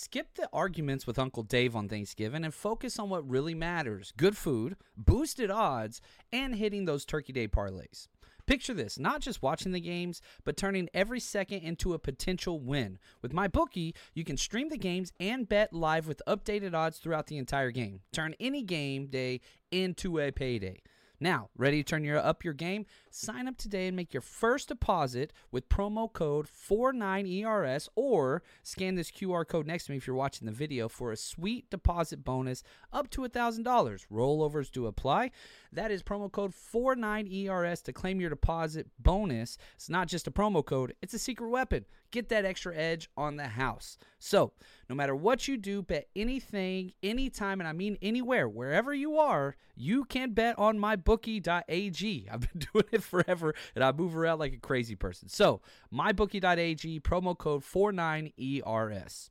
Skip the arguments with Uncle Dave on Thanksgiving and focus on what really matters good food, boosted odds, and hitting those Turkey Day parlays. Picture this not just watching the games, but turning every second into a potential win. With my bookie, you can stream the games and bet live with updated odds throughout the entire game. Turn any game day into a payday. Now, ready to turn your up your game? Sign up today and make your first deposit with promo code 49ERS or scan this QR code next to me if you're watching the video for a sweet deposit bonus up to $1,000. Rollovers do apply. That is promo code 49ERS to claim your deposit bonus. It's not just a promo code, it's a secret weapon. Get that extra edge on the house. So, no matter what you do, bet anything, anytime, and I mean anywhere, wherever you are, you can bet on mybookie.ag. I've been doing it forever and I move around like a crazy person. So, mybookie.ag, promo code 49ERS.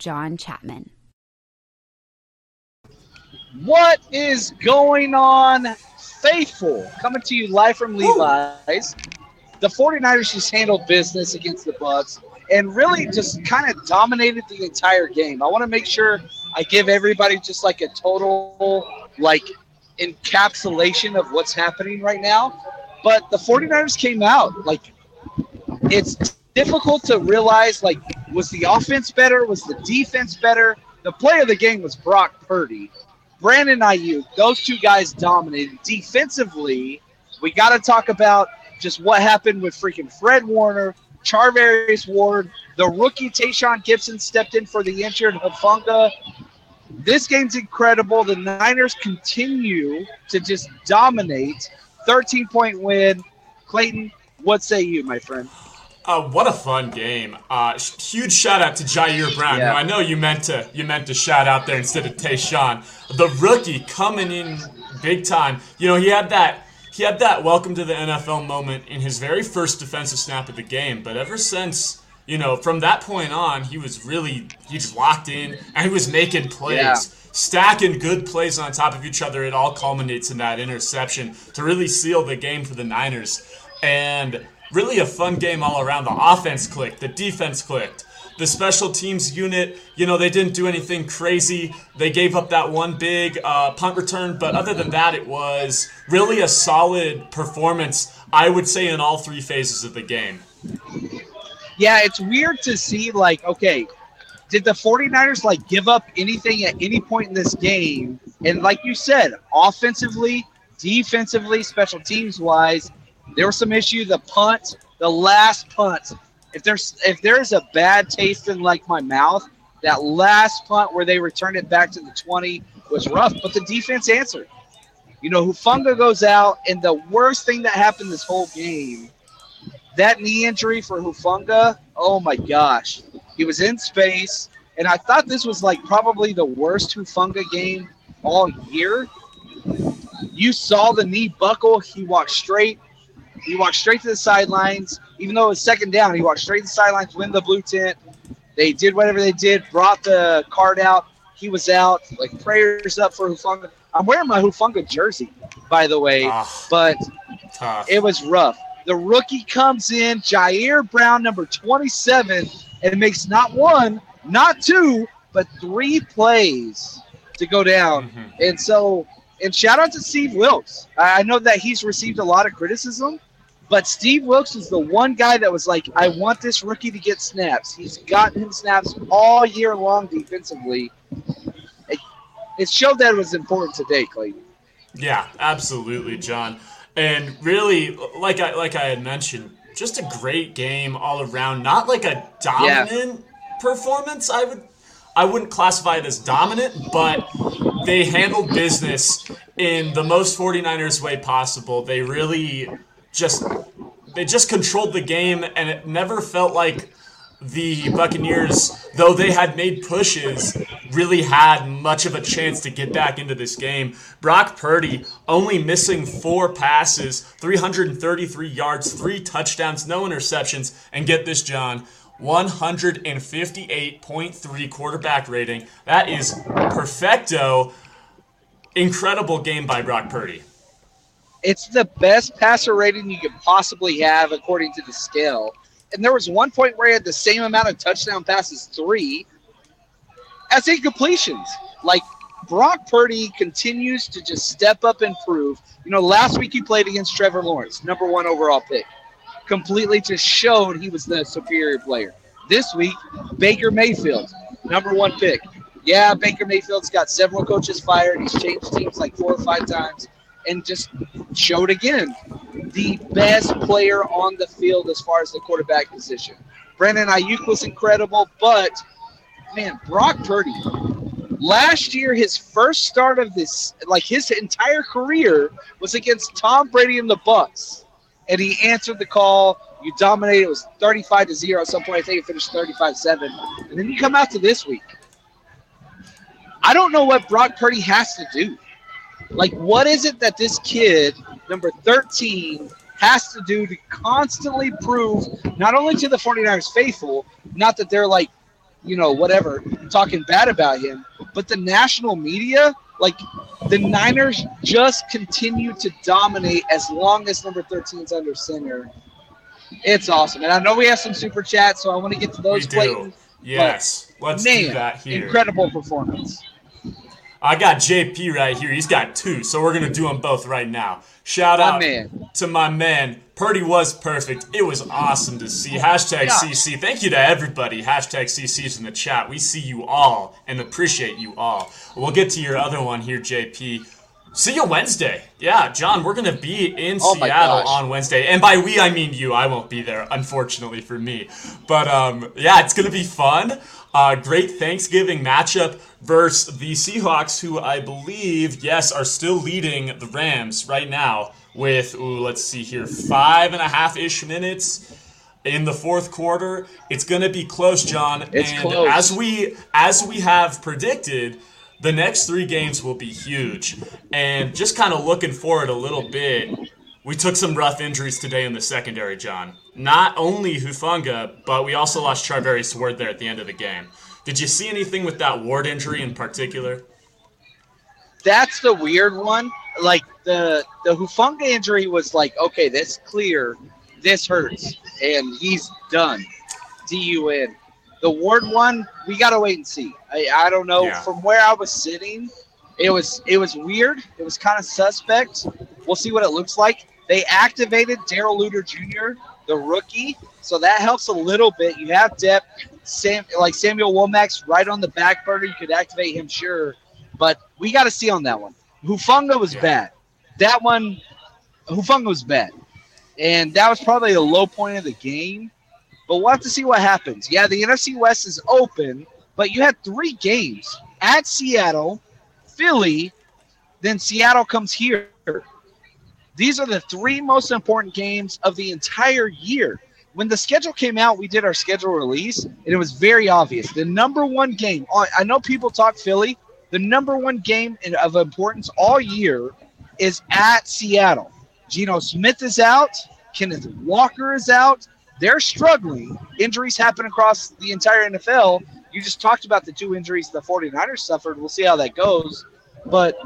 John Chapman. What is going on, faithful? Coming to you live from Levi's. The 49ers just handled business against the Bucks and really just kind of dominated the entire game. I want to make sure I give everybody just like a total like encapsulation of what's happening right now. But the 49ers came out like it's difficult to realize like was the offense better? Was the defense better? The play of the game was brock purdy. Brandon Aiyuk those two guys dominated. Defensively we got to talk about just what happened with freaking fred warner charvarius ward the rookie Tashaun Gipson stepped in for the injured Hufanga. this game's incredible. The niners continue to just dominate. 13 point win. Clayton what say you my friend uh, what a fun game! Uh, sh- huge shout out to Ji'Ayir Brown, Yeah. I know you meant to you meant to shout out there instead of Tashaun, the rookie coming in big time. You know he had that he had that welcome to the NFL moment in his very first defensive snap of the game, but ever since you know from that point on, he was really he just locked in and he was making plays. Yeah. Stacking good plays on top of each other, it all culminates in that interception to really seal the game for the Niners. And really a fun game all around. The offense clicked, the defense clicked. The special teams unit, you know, they didn't do anything crazy. They gave up that one big uh, punt return, but other than that, it was really a solid performance, I would say, in all three phases of the game. Yeah, it's weird to see, like, okay, did the 49ers, like, give up anything at any point in this game? And like you said, offensively, defensively, special teams wise, there were some issues. The punt, the last punt, if there's if there's a bad taste in like my mouth, that last punt where they returned it back to the 20 was rough, but the defense answered. You know, Hufanga goes out, and the worst thing that happened this whole game, that knee injury for Hufanga, oh my gosh. He was in space, and I thought this was like probably the worst Hufanga game all year. You saw the knee buckle. He walked straight. He walked straight to the sidelines. Even though it was second down, he walked straight to the sidelines, win the blue tent. They did whatever they did, brought the card out. He was out. Like prayers up for Hufanga. I'm wearing my Hufanga jersey, by the way, Ah, but tough. it was rough. The rookie comes in, Ji'Ayir Brown, number 27, and makes not one, not two, but three plays to go down. Mhm. And so, and shout out to Steve Wilks. I know that he's received a lot of criticism, but Steve Wilks is the one guy that was like, I want this rookie to get snaps. He's gotten him snaps all year long defensively. It, it showed that it was important today, Clayton. Yeah, absolutely, John. And really, like I like I had mentioned, just a great game all around. Not like a dominant performance. I would I wouldn't classify it as dominant, but they handled business in the most 49ers way possible. They really just they just controlled the game and it never felt like the Buccaneers, though they had made pushes, really had much of a chance to get back into this game. Brock Purdy only missing four passes, 333 yards, three touchdowns, no interceptions, and get this, John. 158.3 quarterback rating. That is perfecto. Incredible game by Brock Purdy. It's the best passer rating you could possibly have according to the scale. And there was one point where he had the same amount of touchdown passes, three, as incompletions. Like Brock Purdy continues to just step up and prove. You know, last week he played against Trevor Lawrence, number one overall pick. Completely just showed he was the superior player. This week, Baker Mayfield, number one pick. Yeah, Baker Mayfield's got several coaches fired. He's changed teams like four or five times and just showed again the best player on the field as far as the quarterback position. Brandon Aiyuk was incredible, but man, Brock Purdy. Last year, his first start of this, like his entire career, was against Tom Brady and the Bucks, and he answered the call. You dominated. It was thirty-five to zero. At some point, I think it finished thirty-five-seven, and then you come out to this week. I don't know what Brock Purdy has to do. Like, what is it that this kid, number 13, has to do to constantly prove not only to the 49ers faithful, not that they're like, you know, whatever, talking bad about him, but the national media, like, the Niners just continue to dominate as long as number 13 is under center. It's awesome. And I know we have some super chats, so I want to get to those. Clayton. Yes. Let's Man, do that here. incredible performance. I got JP right here. He's got two, so we're gonna do them both right now. Shout My out man. to my man. Purdy was perfect. It was awesome to see. Hashtag Yeah. CC. Thank you to everybody. Hashtag CC's in the chat. We see you all and appreciate you all. We'll get to your other one here, JP. See you Wednesday. Yeah, John, we're gonna be in Oh Seattle on Wednesday, and by we I mean you. I won't be there, unfortunately for me. But um, yeah, it's gonna be fun. Uh, great Thanksgiving matchup versus the Seahawks, who I believe, yes, are still leading the Rams right now with, ooh, let's see here, five and a half ish minutes in the fourth quarter. It's gonna be close, John. It's and close. as we as we have predicted, the next three games will be huge. And just kind of looking forward a little bit, we took some rough injuries today in the secondary, John. Not only Hufanga, but we also lost Charvarius Ward there at the end of the game. Did you see anything with that Ward injury in particular? that's the weird one. Like the the Hufanga injury was like, okay, that's clear. This hurts, and he's done. D-U-N. The Ward one, we gotta wait and see. I, I don't know. Yeah. From where I was sitting, it was it was weird. It was kind of suspect. We'll see what it looks like. They activated Darrell Luter Jr., the rookie, so that helps a little bit. You have depth. Sam, like Samuel Womack's right on the back burner. You could activate him, sure, but we got to see on that one. Hufanga was Yeah. bad. That one, Hufanga was bad, and that was probably the low point of the game. but we'll have to see what happens. Yeah, the NFC West is open, but you had three games at Seattle, Philly, then Seattle comes here. These are the three most important games of the entire year. When the schedule came out, we did our schedule release, and it was very obvious. The number one game, oh, I know people talk Philly, the number one game of importance all year is at Seattle. Geno Smith is out, Kenneth Walker is out. They're struggling. Injuries happen across the entire NFL. You just talked about the two injuries the 49ers suffered. We'll see how that goes. But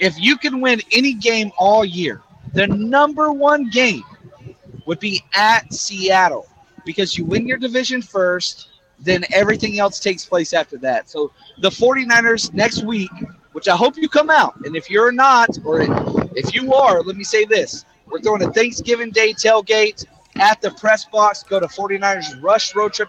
if you can win any game all year, the number one game would be at Seattle because you win your division first, then everything else takes place after that. So the 49ers next week, which I hope you come out, and if you're not, or if you are, let me say this we're throwing a Thanksgiving Day tailgate at the press box. Go to 49ers Rush Road Trip.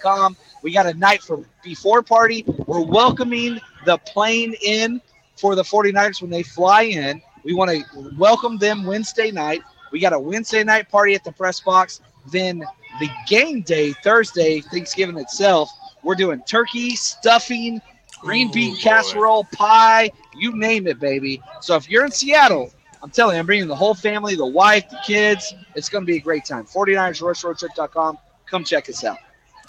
Com. We got a night for before party. We're welcoming the plane in for the 49ers when they fly in. We want to welcome them Wednesday night. We got a Wednesday night party at the press box. Then the game day, Thursday, Thanksgiving itself, we're doing turkey, stuffing, green Ooh, bean boy. casserole, pie, you name it, baby. So if you're in Seattle, I'm telling you, I'm bringing the whole family, the wife, the kids. It's going to be a great time. 49ersrushroadtrip.com. Come check us out.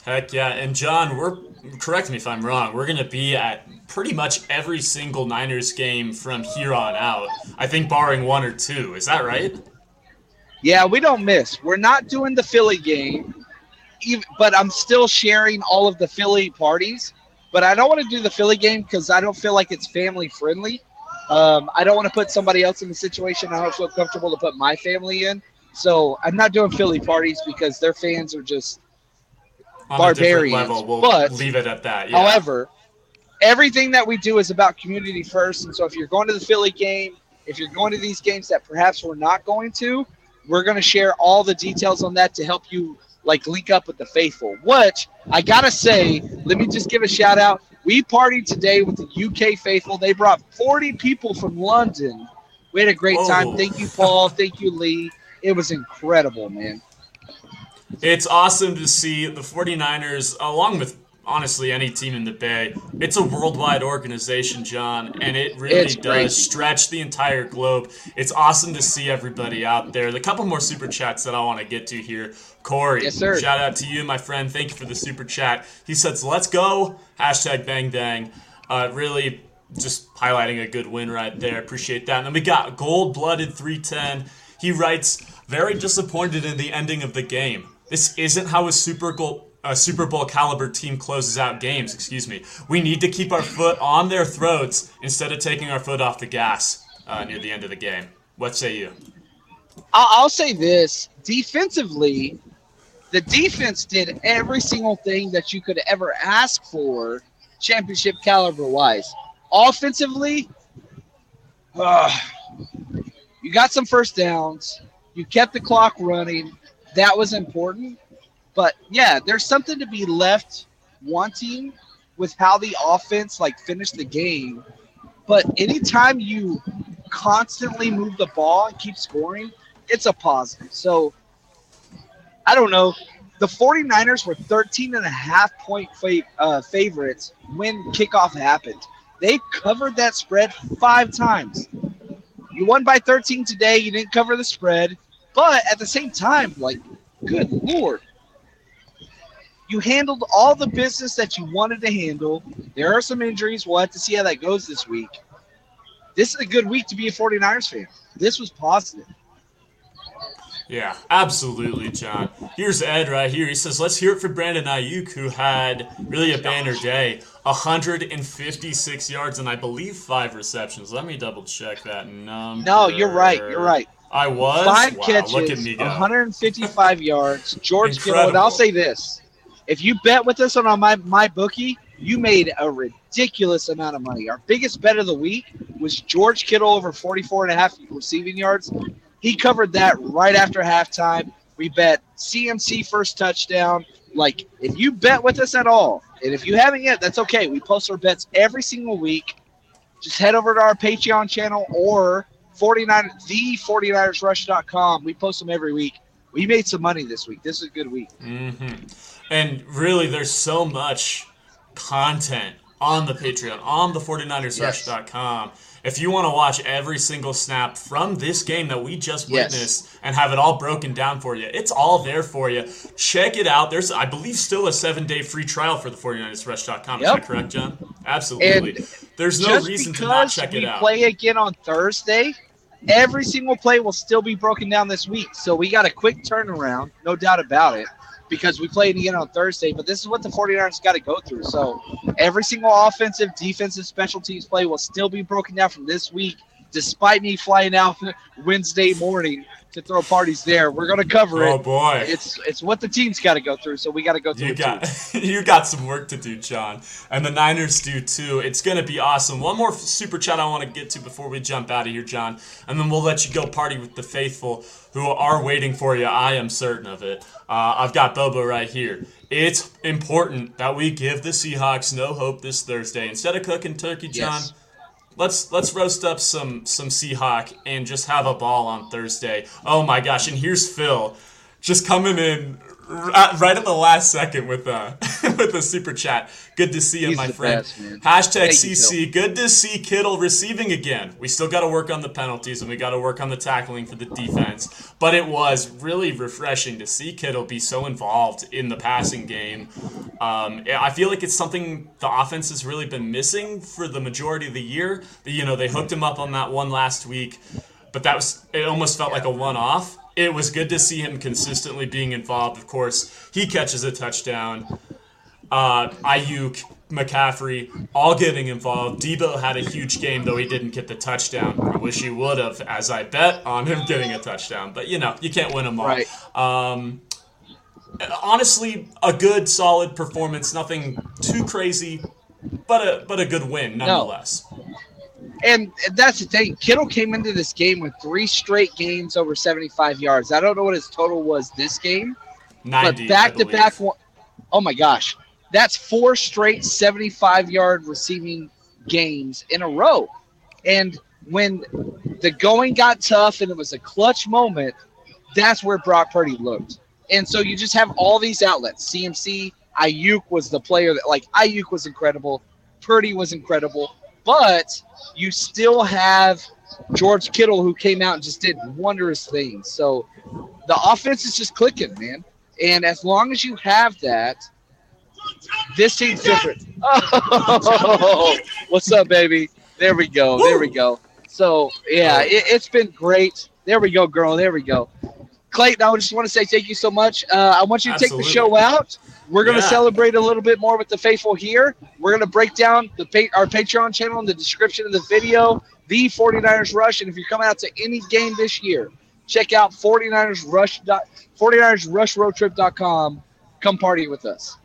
Heck yeah. And John, we're correct me if I'm wrong. We're gonna be at pretty much every single Niners game from here on out. I think barring one or two. Is that right? Yeah, we don't miss. We're not doing the Philly game, but I'm still sharing all of the Philly parties. But I don't want to do the Philly game because I don't feel like it's family friendly. Um, I don't want to put somebody else in the situation I don't feel comfortable to put my family in. So I'm not doing Philly parties because their fans are just barbarians. level, we'll but leave it at that. Yeah. However, everything that we do is about community first. And so if you're going to the Philly game, if you're going to these games that perhaps we're not going to, we're going to share all the details on that to help you like link up with the faithful. Which I gotta say, let me just give a shout out. We partied today with the UK faithful. They brought 40 people from London. We had a great time. Oh. Thank you, Paul. Thank you, Lee. It was incredible, man. It's awesome to see the 49ers, along with honestly any team in the Bay. It's a worldwide organization, John, and it really It's does great. stretch the entire globe. It's awesome to see everybody out there. The couple more super chats that I want to get to here. Corey, Yes, sir. shout out to you, my friend. Thank you for the super chat. He says, let's go. Hashtag bang dang. Uh, really just highlighting a good win right there. Appreciate that. And then we got Gold Blooded 310. He writes, very disappointed in the ending of the game. This isn't how a Super Bowl a Super Bowl caliber team closes out games, excuse me. We need to keep our foot on their throats instead of taking our foot off the gas uh, near the end of the game. What say you? I'll, say this defensively, the defense did every single thing that you could ever ask for, championship caliber wise. Offensively, uh, you got some first downs, you kept the clock running. That was important. But yeah, there's something to be left wanting with how the offense like finished the game, but anytime you constantly move the ball and keep scoring, it's a positive. So I don't know. The 49ers were 13 and a half point uh, favorites when kickoff happened. They covered that spread five times. You won by 13 today. You didn't cover the spread. But at the same time, like, good Lord. You handled all the business that you wanted to handle. There are some injuries. We'll have to see how that goes this week. This is a good week to be a 49ers fan. This was positive. Yeah, absolutely, John. Here's Ed right here. He says, let's hear it for Brandon Aiyuk, who had really a banner day. 156 yards and I believe five receptions. Let me double check that number. No, you're right. You're right. I was? Five wow, catches, look at me go. 155 yards. George Kittle, and I'll say this. If you bet with us on my, my bookie, you made a ridiculous amount of money. Our biggest bet of the week was George Kittle over 44 and a half receiving yards. He covered that right after halftime. We bet CMC first touchdown. Like, if you bet with us at all, and if you haven't yet, that's okay. We post our bets every single week. Just head over to our Patreon channel or 49 the 49ersrush.com. We post them every week. We made some money this week. This is a good week. hmm And really, there's so much content on the Patreon, on the 49ersrush.com. If you want to watch every single snap from this game that we just Yes. witnessed and have it all broken down for you, it's all there for you. Check it out. There's, I believe, still a seven day free trial for the 49ersrush.com. Is that correct, John? Absolutely. And There's no reason to not check it out. play again on Thursday, every single play will still be broken down this week. So we got a quick turnaround, no doubt about it, because we played again on Thursday. But this is what the 49ers got to go through. So every single offensive, defensive, special teams play will still be broken down from this week, despite me flying out Wednesday morning to throw parties there. We're going to cover Oh, it. Oh boy. It's it's what the team's got to go through, so we got to go through You got you got some work to do, John, and the Niners do too. It's gonna be awesome. One more super chat I want to get to before we jump out of here, John, and then we'll let you go party with the faithful who are waiting for you. I am certain of it. Uh, I've got Bobo right here. It's important that we give the Seahawks no hope this Thursday. Instead of cooking turkey, John, Yes. Let's let's roast up some some Seahawk and just have a ball on Thursday. Oh my gosh! And here's Phil, just coming in right at the last second with uh with the super chat. Good to see you, He's my friend. best. Hashtag Thank you, CC. Good to see Kittle receiving again. We still got to work on the penalties and we got to work on the tackling for the defense. But it was really refreshing to see Kittle be so involved in the passing game. Um, I feel like it's something the offense has really been missing for the majority of the year. You know, they hooked him up on that one last week, but that was it. Almost felt like a one-off. It was good to see him consistently being involved. Of course, he catches a touchdown uh, Aiyuk, McCaffrey, all getting involved. Debo had a huge game, though he didn't get the touchdown. I wish he would have, as I bet on him getting a touchdown. But you know, you can't win them all. Right. Um, honestly, a good, solid performance. Nothing too crazy, but a but a good win nonetheless. And that's the thing. Kittle came into this game with three straight games over 75 yards. I don't know what his total was this game, Ninety, but back to back one oh my gosh. That's four straight 75 yard receiving games in a row. And when the going got tough and it was a clutch moment, that's where Brock Purdy looked. And so you just have all these outlets. CMC, Aiyuk was the player that like Aiyuk was incredible, Purdy was incredible, but you still have George Kittle who came out and just did wondrous things. So the offense is just clicking, man. And as long as you have that, this team's different. Oh, what's up, baby? There we go. There we go. So yeah, it, it's been great. There we go, girl. There we go. Clayton, I just want to say thank you so much. Uh, I want you to take the show out. We're going to Yeah. celebrate a little bit more with the faithful here. We're going to break down the pa- our Patreon channel in the description of the video, the 49ers Rush. And if you're coming out to any game this year, check out 49ers Rush. 49ers Rush Road Trip.com. Come party with us.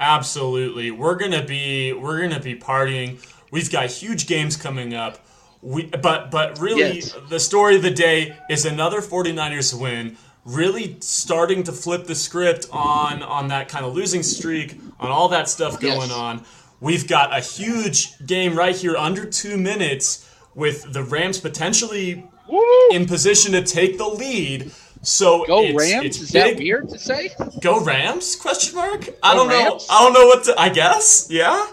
Absolutely. We're gonna be we're gonna be partying. We've got huge games coming up. We but but really Yes. the story of the day is another 49ers win. Really starting to flip the script on on that kind of losing streak, on all that stuff going Yes. on. we've got a huge game right here under two minutes with the Rams potentially in position to take the lead. So Go it's, Rams? It's Is big. that weird to say? Go Rams? Question mark. I don't know. I don't know what to. I guess. Yeah.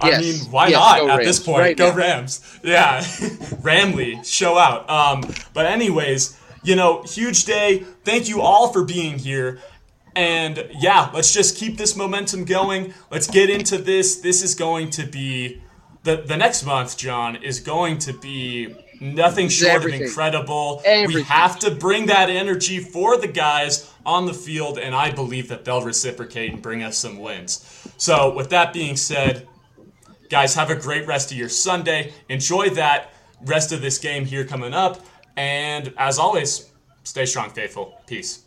I Yes. mean, why Yes, not at Rams. this point? Right go now. Rams. Yeah. Ramley, show out. Um, but anyways, you know, huge day. Thank you all for being here. And yeah, let's just keep this momentum going. Let's get into this. This is going to be the the next month, John, is going to be nothing short everything. of incredible. We have to bring that energy for the guys on the field, and I believe that they'll reciprocate and bring us some wins. So, with that being said, guys, have a great rest of your Sunday. Enjoy that rest of this game here coming up. And as always, stay strong, faithful. Peace.